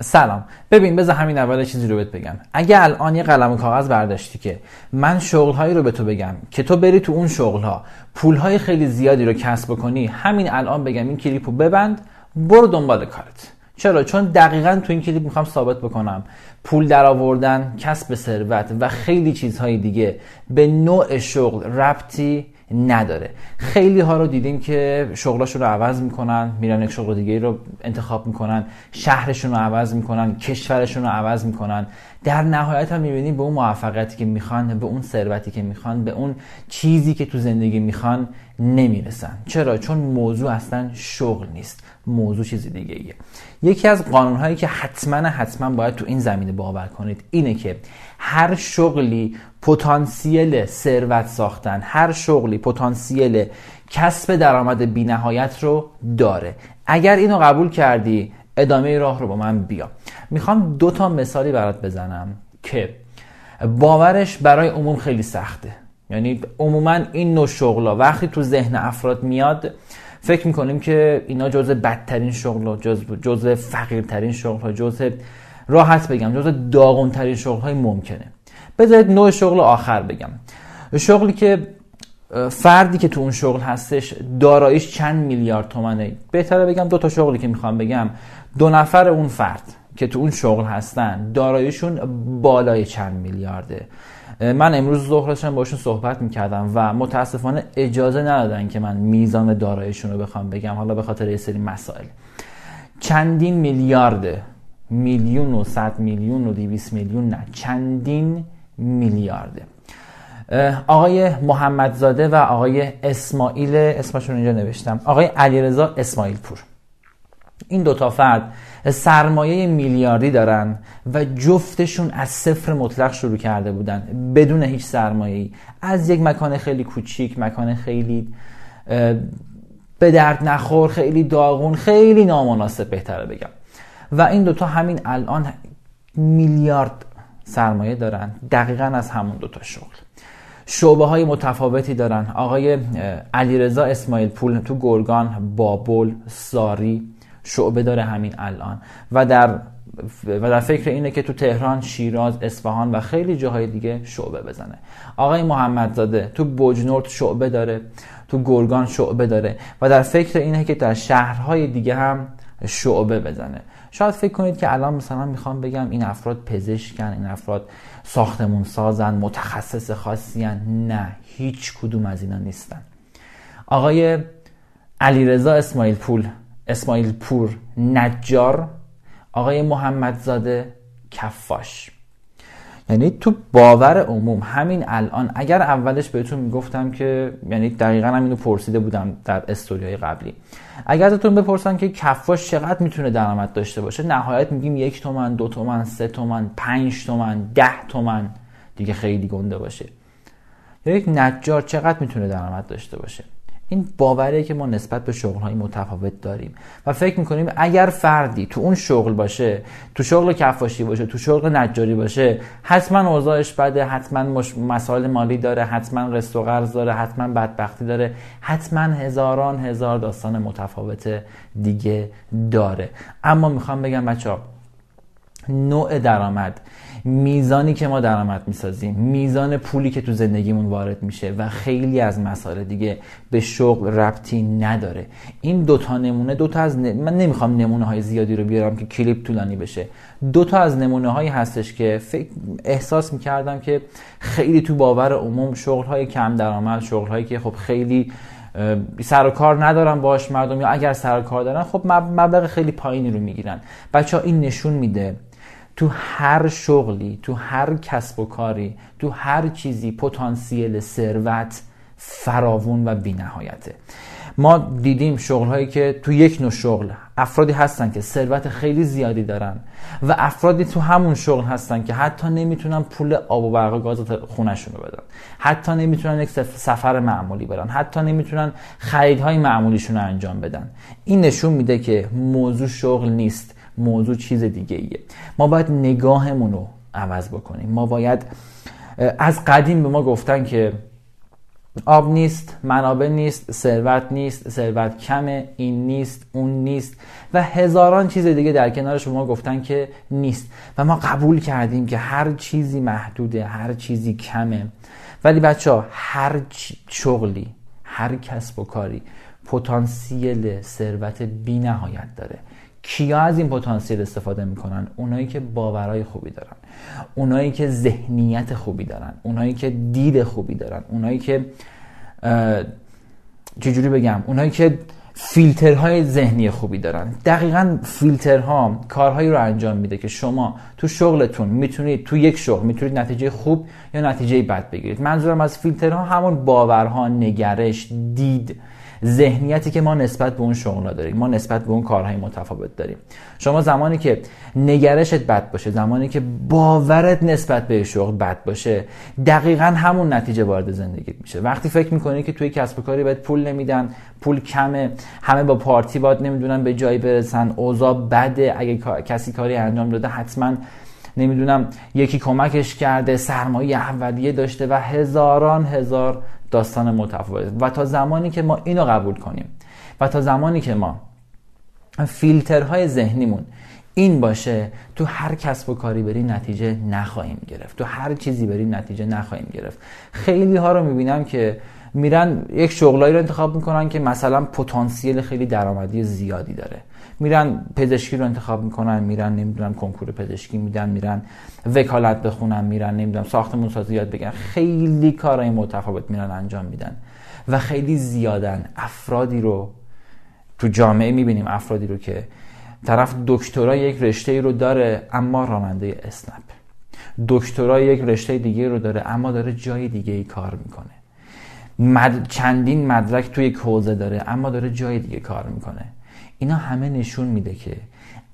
سلام. ببین بذار همین اول چیزی رو بهت بگم. اگه الان یه قلم و کاغذ برداشتی که من شغل هایی رو به تو بگم که تو بری تو اون شغل ها پول های خیلی زیادی رو کسب کنی همین الان بگم این کلیپ رو ببند برو دنبال کارت. چرا؟ چون دقیقا تو این کلیپ می‌خوام ثابت بکنم. پول درآوردن کسب ثروت و خیلی چیزهای دیگه به نوع شغل ربطی نداره. خیلی ها رو دیدیم که شغلاشون رو عوض می‌کنن میرن یک شغل دیگه رو انتخاب می‌کنن شهرشون رو عوض می‌کنن کشورشون رو عوض می‌کنن. در نهایت هم می‌بینیم به اون موفقیتی که می‌خوان به اون ثروتی که می‌خوان به اون چیزی که تو زندگی می‌خوان نمی‌رسن. چرا؟ چون موضوع اصلا شغل نیست. موضوع چیزی دیگه ایه. یکی از قانون هایی که حتما حتما باید تو این زمینه باور کنید اینه که هر شغلی پتانسیل ثروت ساختن هر شغلی پتانسیل کسب درآمد بینهایت رو داره. اگر اینو قبول کردی ادامه راه رو با من بیا. می‌خوام دو تا مثالی برات بزنم که باورش برای عموم خیلی سخته. یعنی عموما این نوع شغلا وقتی تو ذهن افراد میاد فکر می‌کنیم که اینا جزء بدترین شغل ها جزء فقیرترین شغل جزء راحت بگم جزء داغونترین شغل های ممکنه. بذارید نوع شغل آخر بگم. شغلی که فردی که تو اون شغل هستش داراییش چند میلیارد تومنه. بهتره بگم دو تا شغلی که می‌خوام بگم. دو نفر اون فرد که تو اون شغل هستن داراییشون بالای چند میلیارده. من امروز ظهر داشتم باشون صحبت می‌کردم و متاسفانه اجازه ندادن که من میزان داراییشون رو بخوام بگم حالا به خاطر یه سری مسائل. چندین میلیارده میلیون و صد میلیون و دیویس میلیون نه چندین میلیارده آقای محمدزاده و آقای اسماعیل اسمشون اینجا نوشتم آقای علیرضا اسماعیل پور این دوتا فرد سرمایه میلیاردی دارن و جفتشون از صفر مطلق شروع کرده بودن بدون هیچ سرمایه از یک مکان خیلی کوچیک مکان خیلی به درد نخور خیلی داغون خیلی نامناسب بهتره بگم. و این دوتا همین الان میلیارد سرمایه دارن دقیقا از همون دوتا شغل. شعبه های متفاوتی دارن. آقای علیرضا اسماعیل پول تو گرگان بابل ساری شعبه داره همین الان و در و در فکر اینه که تو تهران، شیراز، اصفهان و خیلی جاهای دیگه شعبه بزنه. آقای محمدزاده تو بوجنورد شعبه داره، تو گرگان شعبه داره و در فکر اینه که در شهرهای دیگه هم شعبه بزنه. شاید فکر کنید که الان مثلا می‌خوام بگم این افراد پزشکن، این افراد ساختمون سازن، متخصص خاصی نه، هیچ کدوم از اینا نیستن. آقای علیرضا اسماعیل پول اسماعیل پور نجار آقای محمدزاده کفاش. یعنی تو باور عموم همین الان اگر اولش بهتون می‌گفتم که یعنی دقیقا هم اینو پرسیده بودم در استوریای قبلی. اگر ازتون بپرسن که کفاش چقدر می‌تونه درآمد داشته باشه نهایت میگیم یک تومن دو تومن سه تومن پنج تومن ده تومن دیگه خیلی گنده باشه. یا یک نجار چقدر می‌تونه درآمد داشته باشه؟ این باوره که ما نسبت به های متفاوت داریم. و فکر می‌کنیم اگر فردی تو اون شغل باشه تو شغل کفاشی باشه تو شغل نجاری باشه حتما اوضاعش بده حتما مش... مسائل مالی داره حتما قسط و قرض داره حتما بدبختی داره حتما هزاران هزار داستان متفاوت دیگه داره. اما می‌خوام بگم بچه نوع درآمد میزانی که ما درآمد می‌سازیم میزان پولی که تو زندگیمون وارد میشه و خیلی از مسائل دیگه به شغل ربطی نداره. این دوتا نمونه دوتا از من نمی‌خوام نمونه های زیادی رو بیارم که کلیپ طولانی بشه. دوتا از نمونه هایی هستش که فکر احساس می‌کردم که خیلی تو باور عموم شغل های کم درآمد شغل هایی که خب خیلی سر و کار ندارن باش مردم یا اگر سر و کار دارن خب مبلغ خیلی پایینی رو می‌گیرن. بچه ها این نشون میده تو هر شغلی تو هر کسب و کاری تو هر چیزی پتانسیل ثروت فراوون و بینهایته. ما دیدیم شغل هایی که تو یک نوع شغل افرادی هستن که ثروت خیلی زیادی دارن و افرادی تو همون شغل هستن که حتی نمی‌تونن پول آب و برق و گاز خونشون رو بدن. حتی نمی‌تونن یک سفر معمولی برن. حتی نمی‌تونن خریدهای معمولیشون رو انجام بدن. این نشون میده که موضوع شغل نیست. موضوع چیز دیگه ایه ما باید نگاهمون رو عوض بکنیم. ما باید از قدیم به ما گفتن که آب نیست منابع نیست ثروت نیست ثروت کمه این نیست اون نیست و هزاران چیز دیگه در کنار شما گفتن که نیست. و ما قبول کردیم که هر چیزی محدوده هر چیزی کمه. ولی بچه ها هر شغلی هر کسب و کاری پتانسیل ثروت بی نهایت داره. کیا از این پتانسیل استفاده می‌کنن؟ اونایی که باورهای خوبی دارن. اونایی که ذهنیت خوبی دارن. اونایی که دید خوبی دارن. اونایی که چجوری بگم؟ اونایی که فیلترهای ذهنی خوبی دارن. دقیقا فیلترها کارهایی رو انجام میده که شما تو شغلتون می‌تونید تو یک شغل می‌تونید نتیجه خوب یا نتیجه بد بگیرید. منظورم از فیلترها همون باورها نگرش دید ذهنیتی که ما نسبت به اون شغل داریم. ما نسبت به اون کارهای متفاوت داریم. شما زمانی که نگرشت بد باشه زمانی که باورت نسبت به شغل بد باشه دقیقا همون نتیجه وارد زندگیت میشه. وقتی فکر می‌کنی که توی کسب و کاری باید پول نمیدن پول کمه همه با پارتی باید نمی‌دونن به جایی برسن اوضاع بده اگه کسی کاری انجام داده حتما نمی‌دونم یکی کمکش کرده سرمایه اولیه داشته و هزاران هزار داستان متفاوت. و تا زمانی که ما اینو قبول کنیم و تا زمانی که ما فیلترهای ذهنیمون این باشه تو هر کسب و کاری بری نتیجه نخواهیم گرفت. تو هر چیزی بری نتیجه نخواهیم گرفت. خیلی ها رو می‌بینم که میرن یک شغلایی رو انتخاب می‌کنن که مثلا پتانسیل خیلی درآمدی زیادی داره. میرن پزشکی رو انتخاب می‌کنن میرن نمی‌دونم کنکور پزشکی میدن میرن وکالت بخونن میرن نمی‌دونم ساختمون سازی یاد بگن خیلی کارهای متفاوت میرن انجام میدن و خیلی زیادن. افرادی رو تو جامعه می‌بینیم افرادی رو که طرف دکترا یک رشته رو داره اما راننده اسنپ. دکترا یک رشته دیگه رو داره اما داره جای دیگه ای کار می‌کنه. مد... چندین مدرک توی حوزه داره اما داره جای دیگه کار می‌کنه. اینا همه نشون میده که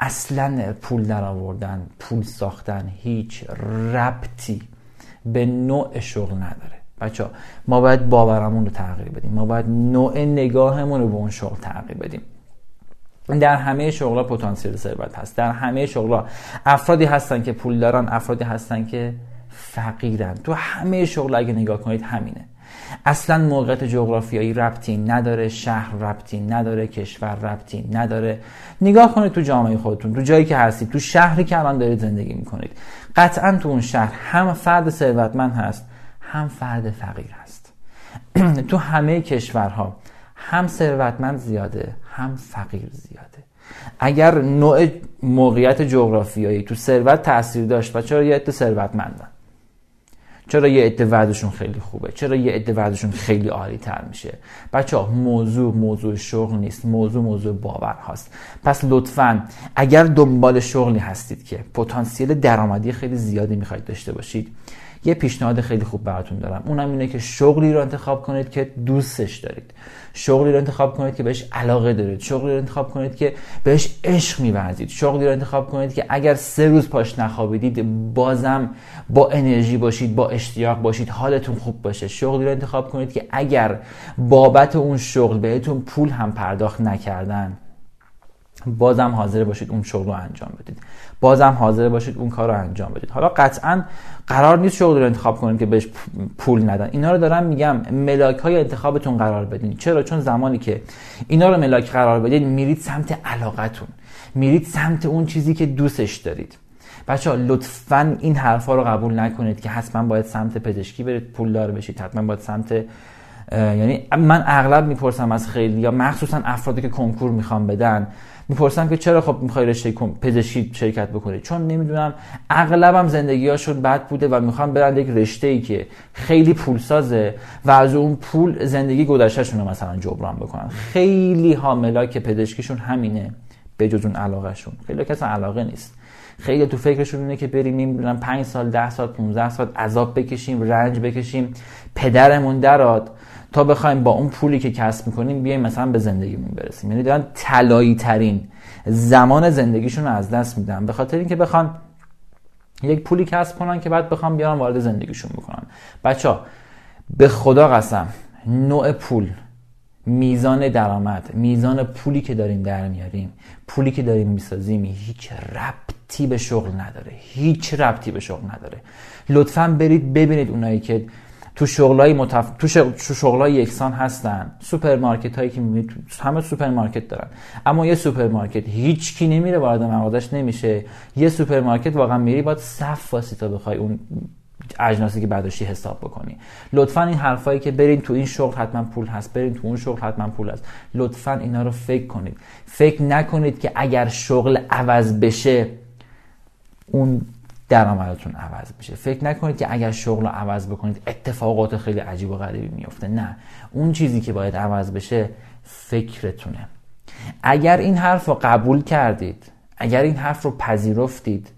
اصلا پول در آوردن پول ساختن هیچ ربطی به نوع شغل نداره. بچه ما باید باورمون رو تغییر بدیم. ما باید نوع نگاهمون رو به اون شغل تغییر بدیم. در همه شغلا پتانسیل ثروت هست. در همه شغلا افرادی هستن که پول دارن افرادی هستن که فقیرن. تو همه شغل اگه نگاه کنید همینه. اصلا موقعیت جغرافیایی ربطی نداره شهر ربطی نداره کشور ربطی نداره. نگاه کنید تو جامعه خودتون تو جایی که هستید تو شهری که الان دارید زندگی می‌کنید قطعا تو اون شهر هم فرد ثروتمند هست هم فرد فقیر هست. تو همه کشورها هم ثروتمند زیاده هم فقیر زیاده. اگر نوع موقعیت جغرافیایی تو ثروت تاثیر داشت و چرا یه ثروتمندن؟ چرا یه عده وضعشون خیلی خوبه؟ چرا یه عده وضعشون خیلی عالی تر میشه؟ بچه ها موضوع موضوع شغل نیست. موضوع موضوع باور هاست. پس لطفا اگر دنبال شغلی هستید که پتانسیل درآمدی خیلی زیادی می‌خواید داشته باشید یه پیشنهاد خیلی خوب براتون دارم. اونم اینه که شغلی رو انتخاب کنید که دوستش دارید. شغلی رو انتخاب کنید که بهش علاقه دارید. شغلی رو انتخاب کنید که بهش عشق میورزید. شغلی رو انتخاب کنید که اگر سه روز پاش نخوابیدید بازم با انرژی باشید با اشتیاق باشید حالتون خوب باشه. شغلی رو انتخاب کنید که اگر بابت اون شغل بهتون پول هم پرداخت نکردن بازم حاضر باشید اون شغل رو انجام بدید. بازم حاضر باشید اون کار رو انجام بدید. حالا قطعا قرار نیست شغل رو انتخاب کنید که بهش پول ندن. اینا رو دارم میگم ملاک های انتخابتون قرار بدین. چرا؟ چون زمانی که اینا رو ملاک قرار بدید میرید سمت علاقتون. میرید سمت اون چیزی که دوستش دارید. بچه ها لطفا این حرفا رو قبول نکنید که حتما باید سمت پزشکی برید پولدار بشید حتما باید سمت یعنی من اغلب می‌پرسم از خیلی یا مخصوصا افرادی که کنکور می‌خوام بدن می‌پرسم که چرا خب می‌خوای رشته پزشکی شرکت بکنی؟ چون نمی‌دونم اغلبم زندگیهاشون بد بوده و می‌خوام برن یک رشته ای که خیلی پول سازه و از اون پول زندگی گذشتهشون رو مثلا جبران بکنن. خیلی ها که پزشکیشون همینه به جز اون علاقهشون. خیلی کسی علاقه نیست. خیلی تو فکرشون اینه که بریم نمی‌دونم 5 سال 10 سال 15 سال عذاب بکشیم رنج بکشیم پدرمون دراد. تا بخوایم با اون پولی که کسب می‌کنیم بیایم مثلا به زندگیمون برسیم. یعنی دارن طلایی ترین زمان زندگیشون رو از دست میدن. به خاطر اینکه بخوان یک پولی کسب کنن که بعد بخوام بیارن وارد زندگیشون بکنن. بچه به خدا قسم نوع پول میزان درآمد میزان پولی که داریم در میاریم پولی که داریم می‌سازیم هیچ ربطی به شغل نداره. هیچ ربطی به شغل نداره. لطفا برید ببینید اونایی که تو شغلای متف... تو, تو شغلای یکسان هستن. سوپرمارکت هایی که می‌بینید همه سوپرمارکت دارن. اما یه سوپرمارکت هیچ کی نمیره وارد مغازش نمیشه. یه سوپرمارکت واقعا میری باید صف واسی تا بخوای اون اجناسی که برداشتی حساب بکنی. لطفا این حرفایی که برین تو این شغل حتما پول هست برین تو اون شغل حتما پول هست. لطفا اینا رو فکر کنید. فکر نکنید که اگر شغل عوض بشه اون درآمدتون عوض میشه فکر نکنید که اگر شغل رو عوض بکنید اتفاقات خیلی عجیب و غریبی میفته نه. اون چیزی که باید عوض بشه فکرتونه. اگر این حرف رو قبول کردید اگر این حرف رو پذیرفتید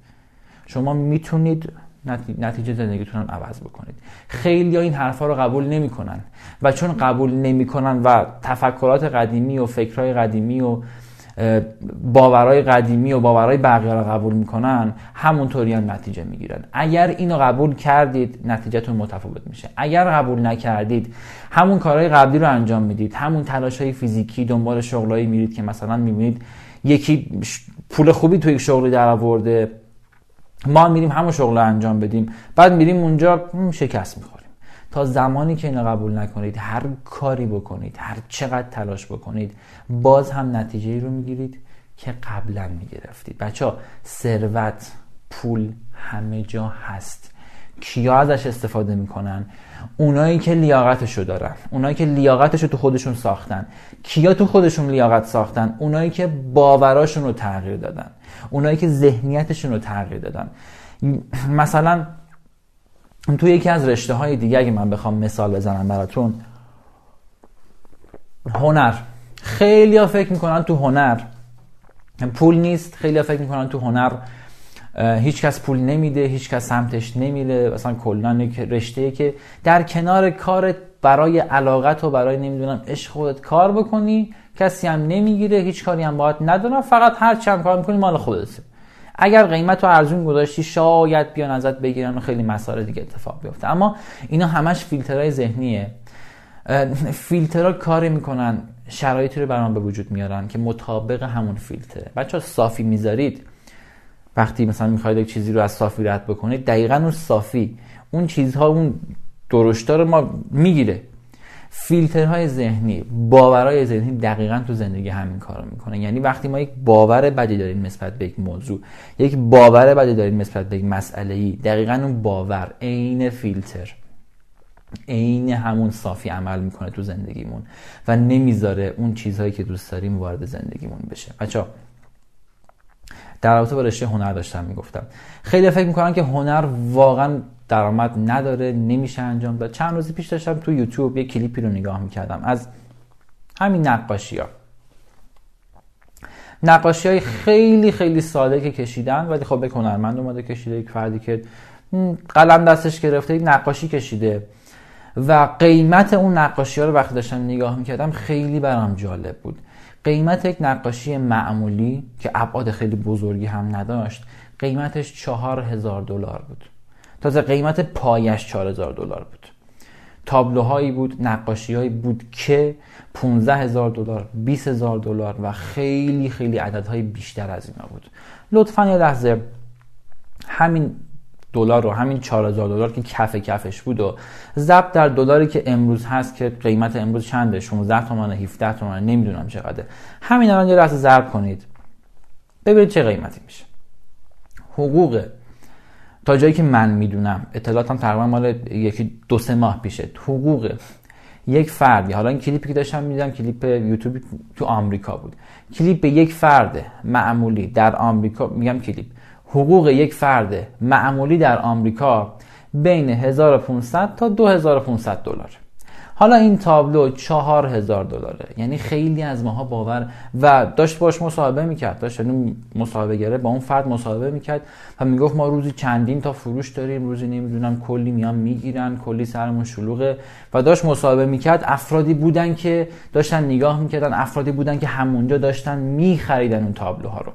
شما می‌تونید نتیجه زندگیتون هم عوض بکنید. خیلی ها این حرفها رو قبول نمی‌کنن. و چون قبول نمی‌کنن و تفکرات قدیمی و فکرهای قدیمی و باورای قدیمی و باورای بقیه رو قبول می‌کنن همونطوری هم نتیجه می‌گیرن. اگر اینو قبول کردید نتیجهتون متفاوت میشه. اگر قبول نکردید همون کارهای قبلی رو انجام می‌دید. همون تلاش های فیزیکی دنبال شغلایی میرید که مثلا می‌بینید یکی پول خوبی توی شغلی در آورده ما میریم همون شغل رو انجام بدیم. بعد میریم اونجا شکست می‌خوریم. تا زمانی که اینو قبول نکنید هر کاری بکنید هر چقدر تلاش بکنید باز هم نتیجه ای رو می‌گیرید که قبلا می‌گرفتید. بچه ها ثروت پول همه جا هست. کیا ازش استفاده می‌کنن؟ اونایی که لیاقتشو دارن. اونایی که لیاقتشو تو خودشون ساختن. کیا تو خودشون لیاقت ساختن؟ اونایی که باوراشون رو تغییر دادن. اونایی که ذهنیتشون رو تغییر دادن. مثلا تو یکی از رشته های دیگه اگه من بخوام مثال بزنم براتون هنر. خیلی ها فکر می‌کنن تو هنر. پول نیست خیلی ها فکر می‌کنن تو هنر هیچ کس پول نمیده هیچ کس سمتش نمیره. مثلا کلا یک رشته که در کنار کارت برای علاقت و برای نمی‌دونم عشق خودت کار بکنی کسی هم نمی‌گیره هیچ کاری هم باید ندارم فقط هر چند کار می‌کنی مال خودته. اگر قیمت رو ارزون گذاشتی شاید بیان ازت بگیرن و خیلی مسائل دیگه اتفاق بیفته. اما اینا همش فیلترهای ذهنیه. فیلترها کاری می‌کنن شرایطی رو برام به وجود میارن که مطابق همون فیلتره. بچه صافی می‌ذارید. وقتی مثلا می‌خواید یک چیزی رو از صافی رد بکنید دقیقا اون صافی اون چیزها اون درشتا رو ما می‌گیره. فیلترهای ذهنی باورهای ذهنی دقیقا تو زندگی همین کارو می‌کنه یعنی وقتی ما یک باور بدی داریم نسبت به یک موضوع یک باور بدی داریم نسبت به یک مسئله ای دقیقا اون باور عین فیلتر عین همون صافی عمل می‌کنه تو زندگیمون و نمی‌ذاره اون چیزهایی که دوست داریم وارد زندگیمون بشه. بچه در رابطه با رشته هنر داشتم می‌گفتم. خیلی فکر می‌کنن که هنر واقعا درآمد نداره نمیشه انجام داد. چند روزی پیش داشتم تو یوتیوب یه کلیپی رو نگاه می‌کردم. از همین نقاشی ها نقاشی های خیلی خیلی ساده که کشیدن ولی خب به هنرمند اومده کشیده یک فردی که قلم دستش گرفته یک نقاشی کشیده. و قیمت اون نقاشی ها رو وقتی داشتم نگاه می‌کردم خیلی برام جالب بود. قیمت یک نقاشی معمولی که ابعاد خیلی بزرگی هم نداشت قیمتش چهار هزار دلار بود. تازه قیمت پایش 4000 دلار بود. تابلوهایی بود نقاشیهایی بود که 15 هزار دلار 20 هزار دلار و خیلی خیلی عددهای بیشتر از اینا بود. لطفا یه لحظه همین دلار رو همین 4000 دلار که کف کفش بود و ضبط در دلاری که امروز هست که قیمت امروز چنده؟ 16 تومن 17 تومن نمی‌دونم چقدر همین الان یه لحظه ضرب کنید. ببینید چه قیمتی میشه. حقوق تا جایی که من می‌دونم اطلاعاتم تقریبا مال یکی دو سه ماه پیشه. حقوق یک فردی حالا این کلیپی که داشتم می‌دیدم کلیپ یوتیوب تو آمریکا بود. کلیپ یک فرد معمولی در آمریکا میگم کلیپ. حقوق یک فرد معمولی در آمریکا بین 1500 تا 2500 دلار. حالا این تابلو چهار هزار دلاره. یعنی خیلی از ماها باور و داشت باش مصاحبه می‌کرد. داشت یعنی مصاحبه گره با اون فرد مصاحبه می‌کرد و می‌گفت ما روزی چندین تا فروش داریم روزی نمی‌دونم کلی میان می‌گیرن کلی سرمون شلوغه. و داشت مصاحبه می‌کرد. افرادی بودن که داشتن نگاه می‌کردن افرادی بودن که همونجا داشتن میخریدن اون تابلوها رو.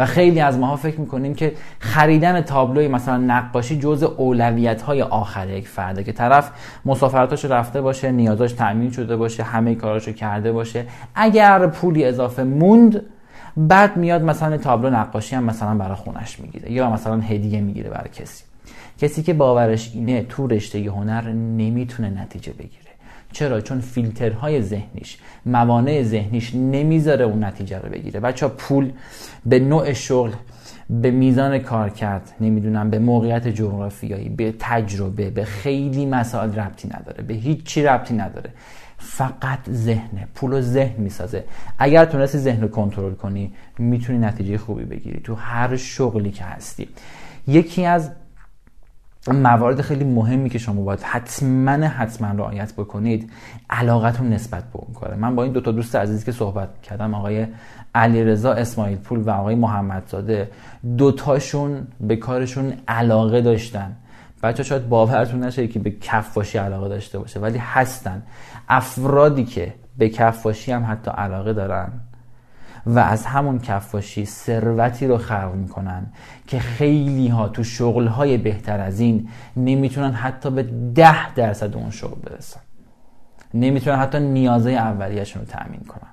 و خیلی از ماها فکر می‌کنیم که خریدن تابلوی مثلا نقاشی جز اولویت های آخر یک فرده که طرف مسافرتاشو رفته باشه نیازاش تأمین شده باشه همه کاراشو کرده باشه. اگر پولی اضافه موند بعد میاد مثلا تابلو نقاشی هم مثلا برای خونش می‌گیره یا مثلا هدیه می‌گیره برای کسی. کسی که باورش اینه تو رشته هنر نمی‌تونه نتیجه بگیره. چرا؟ چون فیلترهای ذهنیش موانع ذهنیش نمی‌ذاره اون نتیجه رو بگیره. بچه پول به نوع شغل به میزان کار کرد نمی‌دونم به موقعیت جغرافیایی به تجربه به خیلی مسائل ربطی نداره به هیچی ربطی نداره. فقط ذهنه پول و ذهن می‌سازه. اگر تونستی ذهن رو کنترل کنی می‌تونی نتیجه خوبی بگیری. تو هر شغلی که هستی. یکی از موارد خیلی مهمی که شما باید حتما حتما رعایت بکنید علاقتون نسبت به اون کاره. من با این دو تا دوست عزیزی که صحبت کردم آقای علیرضا اسماعیل پول و آقای محمدزاده دوتاشون به کارشون علاقه داشتن. بچه شاید باورتون نشه که به کفاشی علاقه داشته باشه ولی هستن. افرادی که به کفاشی هم حتی علاقه دارن. و از همون کفاشی ثروتی رو خلق می‌کنن که خیلی ها تو شغل های بهتر از این نمی‌تونن حتی به ده درصد اون شغل برسن. نمی‌تونن حتی نیازهای اولیهشون رو تأمین کنن.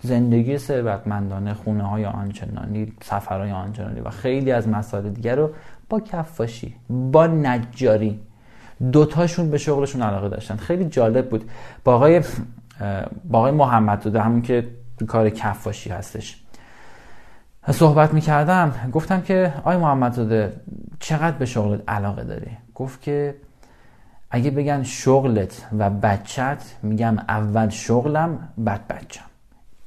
زندگی ثروتمندانه خونه های آنچنانی سفرهای آنچنانی و خیلی از مسائل دیگر رو با کفاشی با نجاری دوتاشون به شغلشون علاقه داشتن. خیلی جالب بود. با آقای با آقای محمد همون که کار کفاشی هستش. صحبت می‌کردم گفتم که آی محمد زاده چقدر به شغلت علاقه داری؟ گفت که اگه بگن شغلت و بچت میگم اول شغلم بعد بچم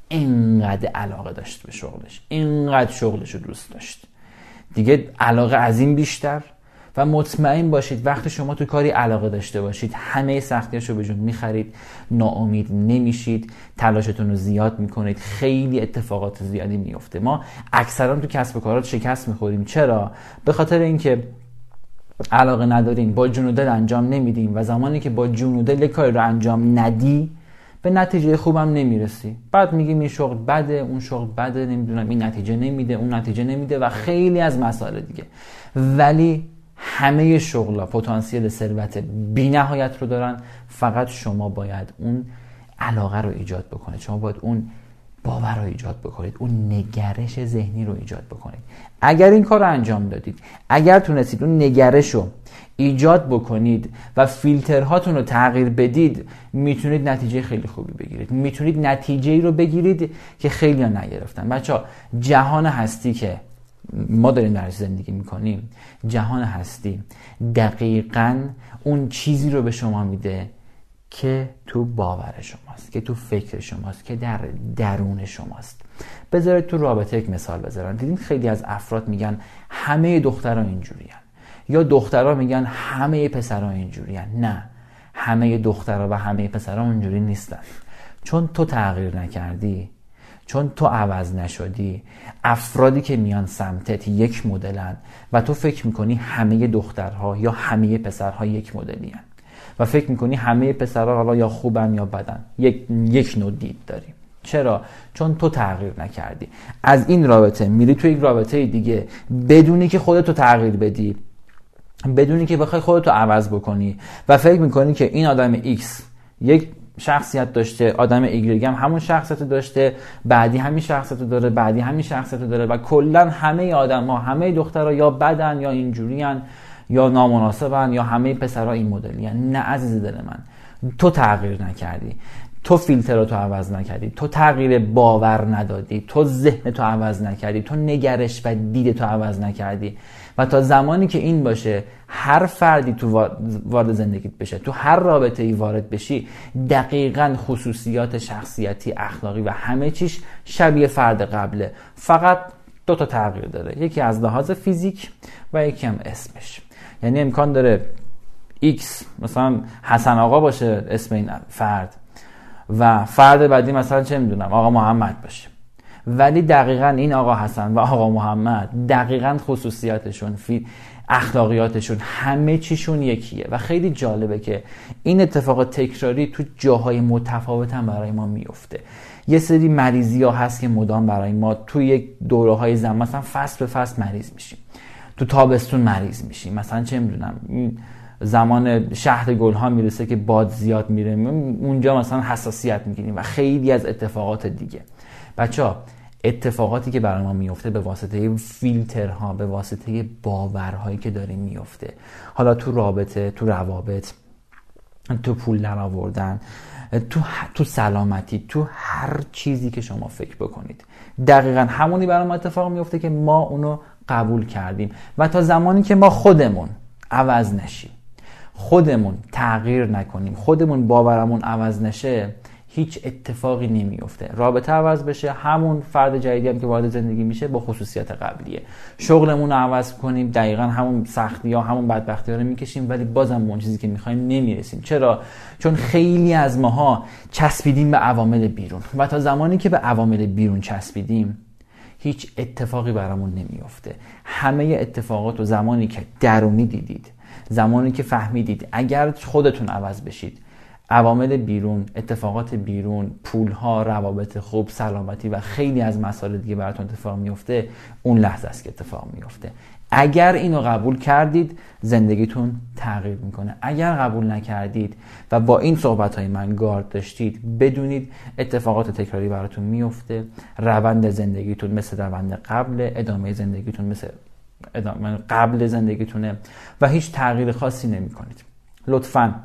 اینقدر علاقه داشت به شغلش. اینقدر شغلش رو دوست داشت. دیگه علاقه از این بیشتر. و مطمئن باشید وقتی شما تو کاری علاقه داشته باشید. همه سختیاشو به جون می‌خرید. ناامید نمیشید. تلاشتون رو زیاد می‌کنید. خیلی اتفاقات زیادی میفته ما اکثرا تو کسب و کارات شکست می‌خوریم. چرا؟ به خاطر اینکه علاقه نداریم با جون و دل انجام نمیدیم و زمانی که با جون و دل کاری رو انجام ندی به نتیجه خوبم نمی‌رسی. بعد میگیم این شغل بده اون شغل بده نمی‌دونم این نتیجه نمیده اون نتیجه نمیده و خیلی از مسائل دیگه. ولی همه شغل پتانسیل ثروت نهایت رو دارن. فقط شما باید اون علاقه رو ایجاد بکنید. شما باید اون باور رو ایجاد بکنید. اون نگرش ذهنی رو ایجاد بکنید. اگر این کار رو انجام دادید اگر تونستید اون نگرش رو ایجاد بکنید و فیلترهاتون رو تغییر بدید می‌تونید نتیجه خیلی خوبی بگیرید. می‌تونید نتیجه ای رو بگیرید که خیلی ها نگرفتن. بچه ها جهان هستی که ما داریم در زندگی می‌کنیم جهان هستی دقیقا اون چیزی رو به شما میده که تو باور شماست که تو فکر شماست که در درون شماست. بذارید تو رابطه یک مثال بذارم. دیدین خیلی از افراد میگن همه دخترها اینجوری یا دخترها میگن همه پسرها اینجوری نه همه دخترها و همه پسرها اونجوری نیستن. چون تو تغییر نکردی چون تو عوض نشدی افرادی که میان سمتت یک مدلن و تو فکر می‌کنی همه دخترها یا همه پسرها یک مدلی و فکر می‌کنی همه پسرها حالا یا خوبن یا بدن. یک, یک نوع دید داری چرا؟ چون تو تغییر نکردی. از این رابطه میری تو یک رابطه دیگه. بدونی که خودتو تغییر بدی. بدونی که بخوای خودتو عوض بکنی. و فکر می‌کنی که این آدم X یک شخصیت داشته آدم ایگرگ هم همون شخصیت داشته بعدی همین شخصیت داره بعدی همین شخصیت داره و کلا همه آدم ها همه دخترها یا بدن یا اینجوریان یا نامناسبن یا همه پسرها این مدلی نه عزیز دل من تو تغییر نکردی تو فیلتر تو عوض نکردی تو تغییر باور ندادی تو ذهن تو عوض نکردی تو نگرش و دید تو عوض نکردی. و تا زمانی که این باشه هر فردی تو وارد زندگیت بشه تو هر رابطه ای وارد بشی دقیقا خصوصیات شخصیتی اخلاقی و همه چیش شبیه فرد قبله. فقط دو تا تغییر داره. یکی از لحاظ فیزیک و یکی هم اسمش. یعنی امکان داره X مثلا حسن آقا باشه اسم این فرد. و فرد بعدی مثلا چه می‌دونم آقا محمد باشه. ولی دقیقا این آقا حسن و آقا محمد دقیقا خصوصیاتشون فی اخلاقیاتشون همه چیشون یکیه. و خیلی جالبه که این اتفاق تکراری تو جاهای متفاوت هم برای ما میفته یه سری مریضی ها هست که مدام برای ما تو یک دوره های زمان مثلا فصل به فصل مریض میشیم. تو تابستون مریض میشیم. مثلا چه می‌دونم زمان شهر گل ها می‌رسه که باد زیاد میره. اونجا مثلا حساسیت می‌گیریم و خیلی از اتفاقات دیگه. بچه ها اتفاقاتی که برای ما میفته به واسطه فیلترها به واسطه باورهایی که داریم میفته حالا تو رابطه تو روابط تو پول در آوردن تو, تو سلامتی تو هر چیزی که شما فکر بکنید. دقیقا همونی برای ما اتفاق میفته که ما اونو قبول کردیم. و تا زمانی که ما خودمون عوض نشیم خودمون تغییر نکنیم خودمون باورمون عوض نشه هیچ اتفاقی نمیفته رابطه عوض بشه همون فرد جدیدی هم که وارد زندگی میشه با خصوصیت قبلیه. شغلمون رو عوض کنیم دقیقا همون سختی ها همون بدبختی ها رو می‌کشیم ولی بازم اون چیزی که می‌خوایم نمی‌رسیم. چرا؟ چون خیلی از ماها چسبیدیم به عوامل بیرون و تا زمانی که به عوامل بیرون چسبیدیم هیچ اتفاقی برامون نمیفته همه اتفاقات و زمانی که درونی دیدید زمانی که فهمیدید اگر خودتون عوض بشید عوامل بیرون اتفاقات بیرون پولها روابط خوب سلامتی و خیلی از مسائل دیگه براتون اتفاق میفته اون لحظه است که اتفاق میفته اگر اینو قبول کردید زندگیتون تغییر می‌کنه. اگر قبول نکردید و با این صحبت های من گارد داشتید بدونید اتفاقات تکراری براتون میفته روند زندگیتون مثل روند قبل ادامه زندگیتون مثل ادامه قبل زندگیتونه و هیچ تغییر خاصی نمی کنید لطفا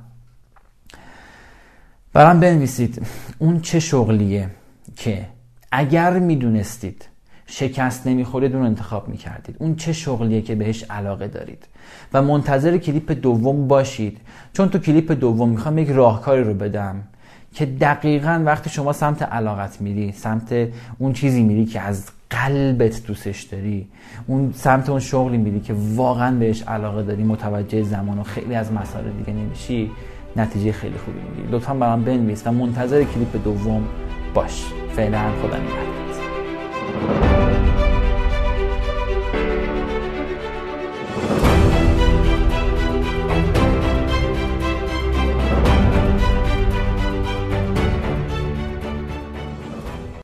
برام بنویسید اون چه شغلیه که اگر می‌دونستید شکست نمی‌خورید اون انتخاب می‌کردید. اون چه شغلیه که بهش علاقه دارید. و منتظر کلیپ دوم باشید. چون تو کلیپ دوم می‌خوام یک راهکاری رو بدم که دقیقا وقتی شما سمت علاقت میری سمت اون چیزی میری که از قلبت دوستش داری اون سمت اون شغلی میری که واقعا بهش علاقه داری متوجه زمان و خیلی از مسائل دیگه نمیشی نتیجه خیلی خوبی می‌گیری. لطفا برام بنویس و منتظر کلیپ دوم باش. فعلا خدا نگهدارت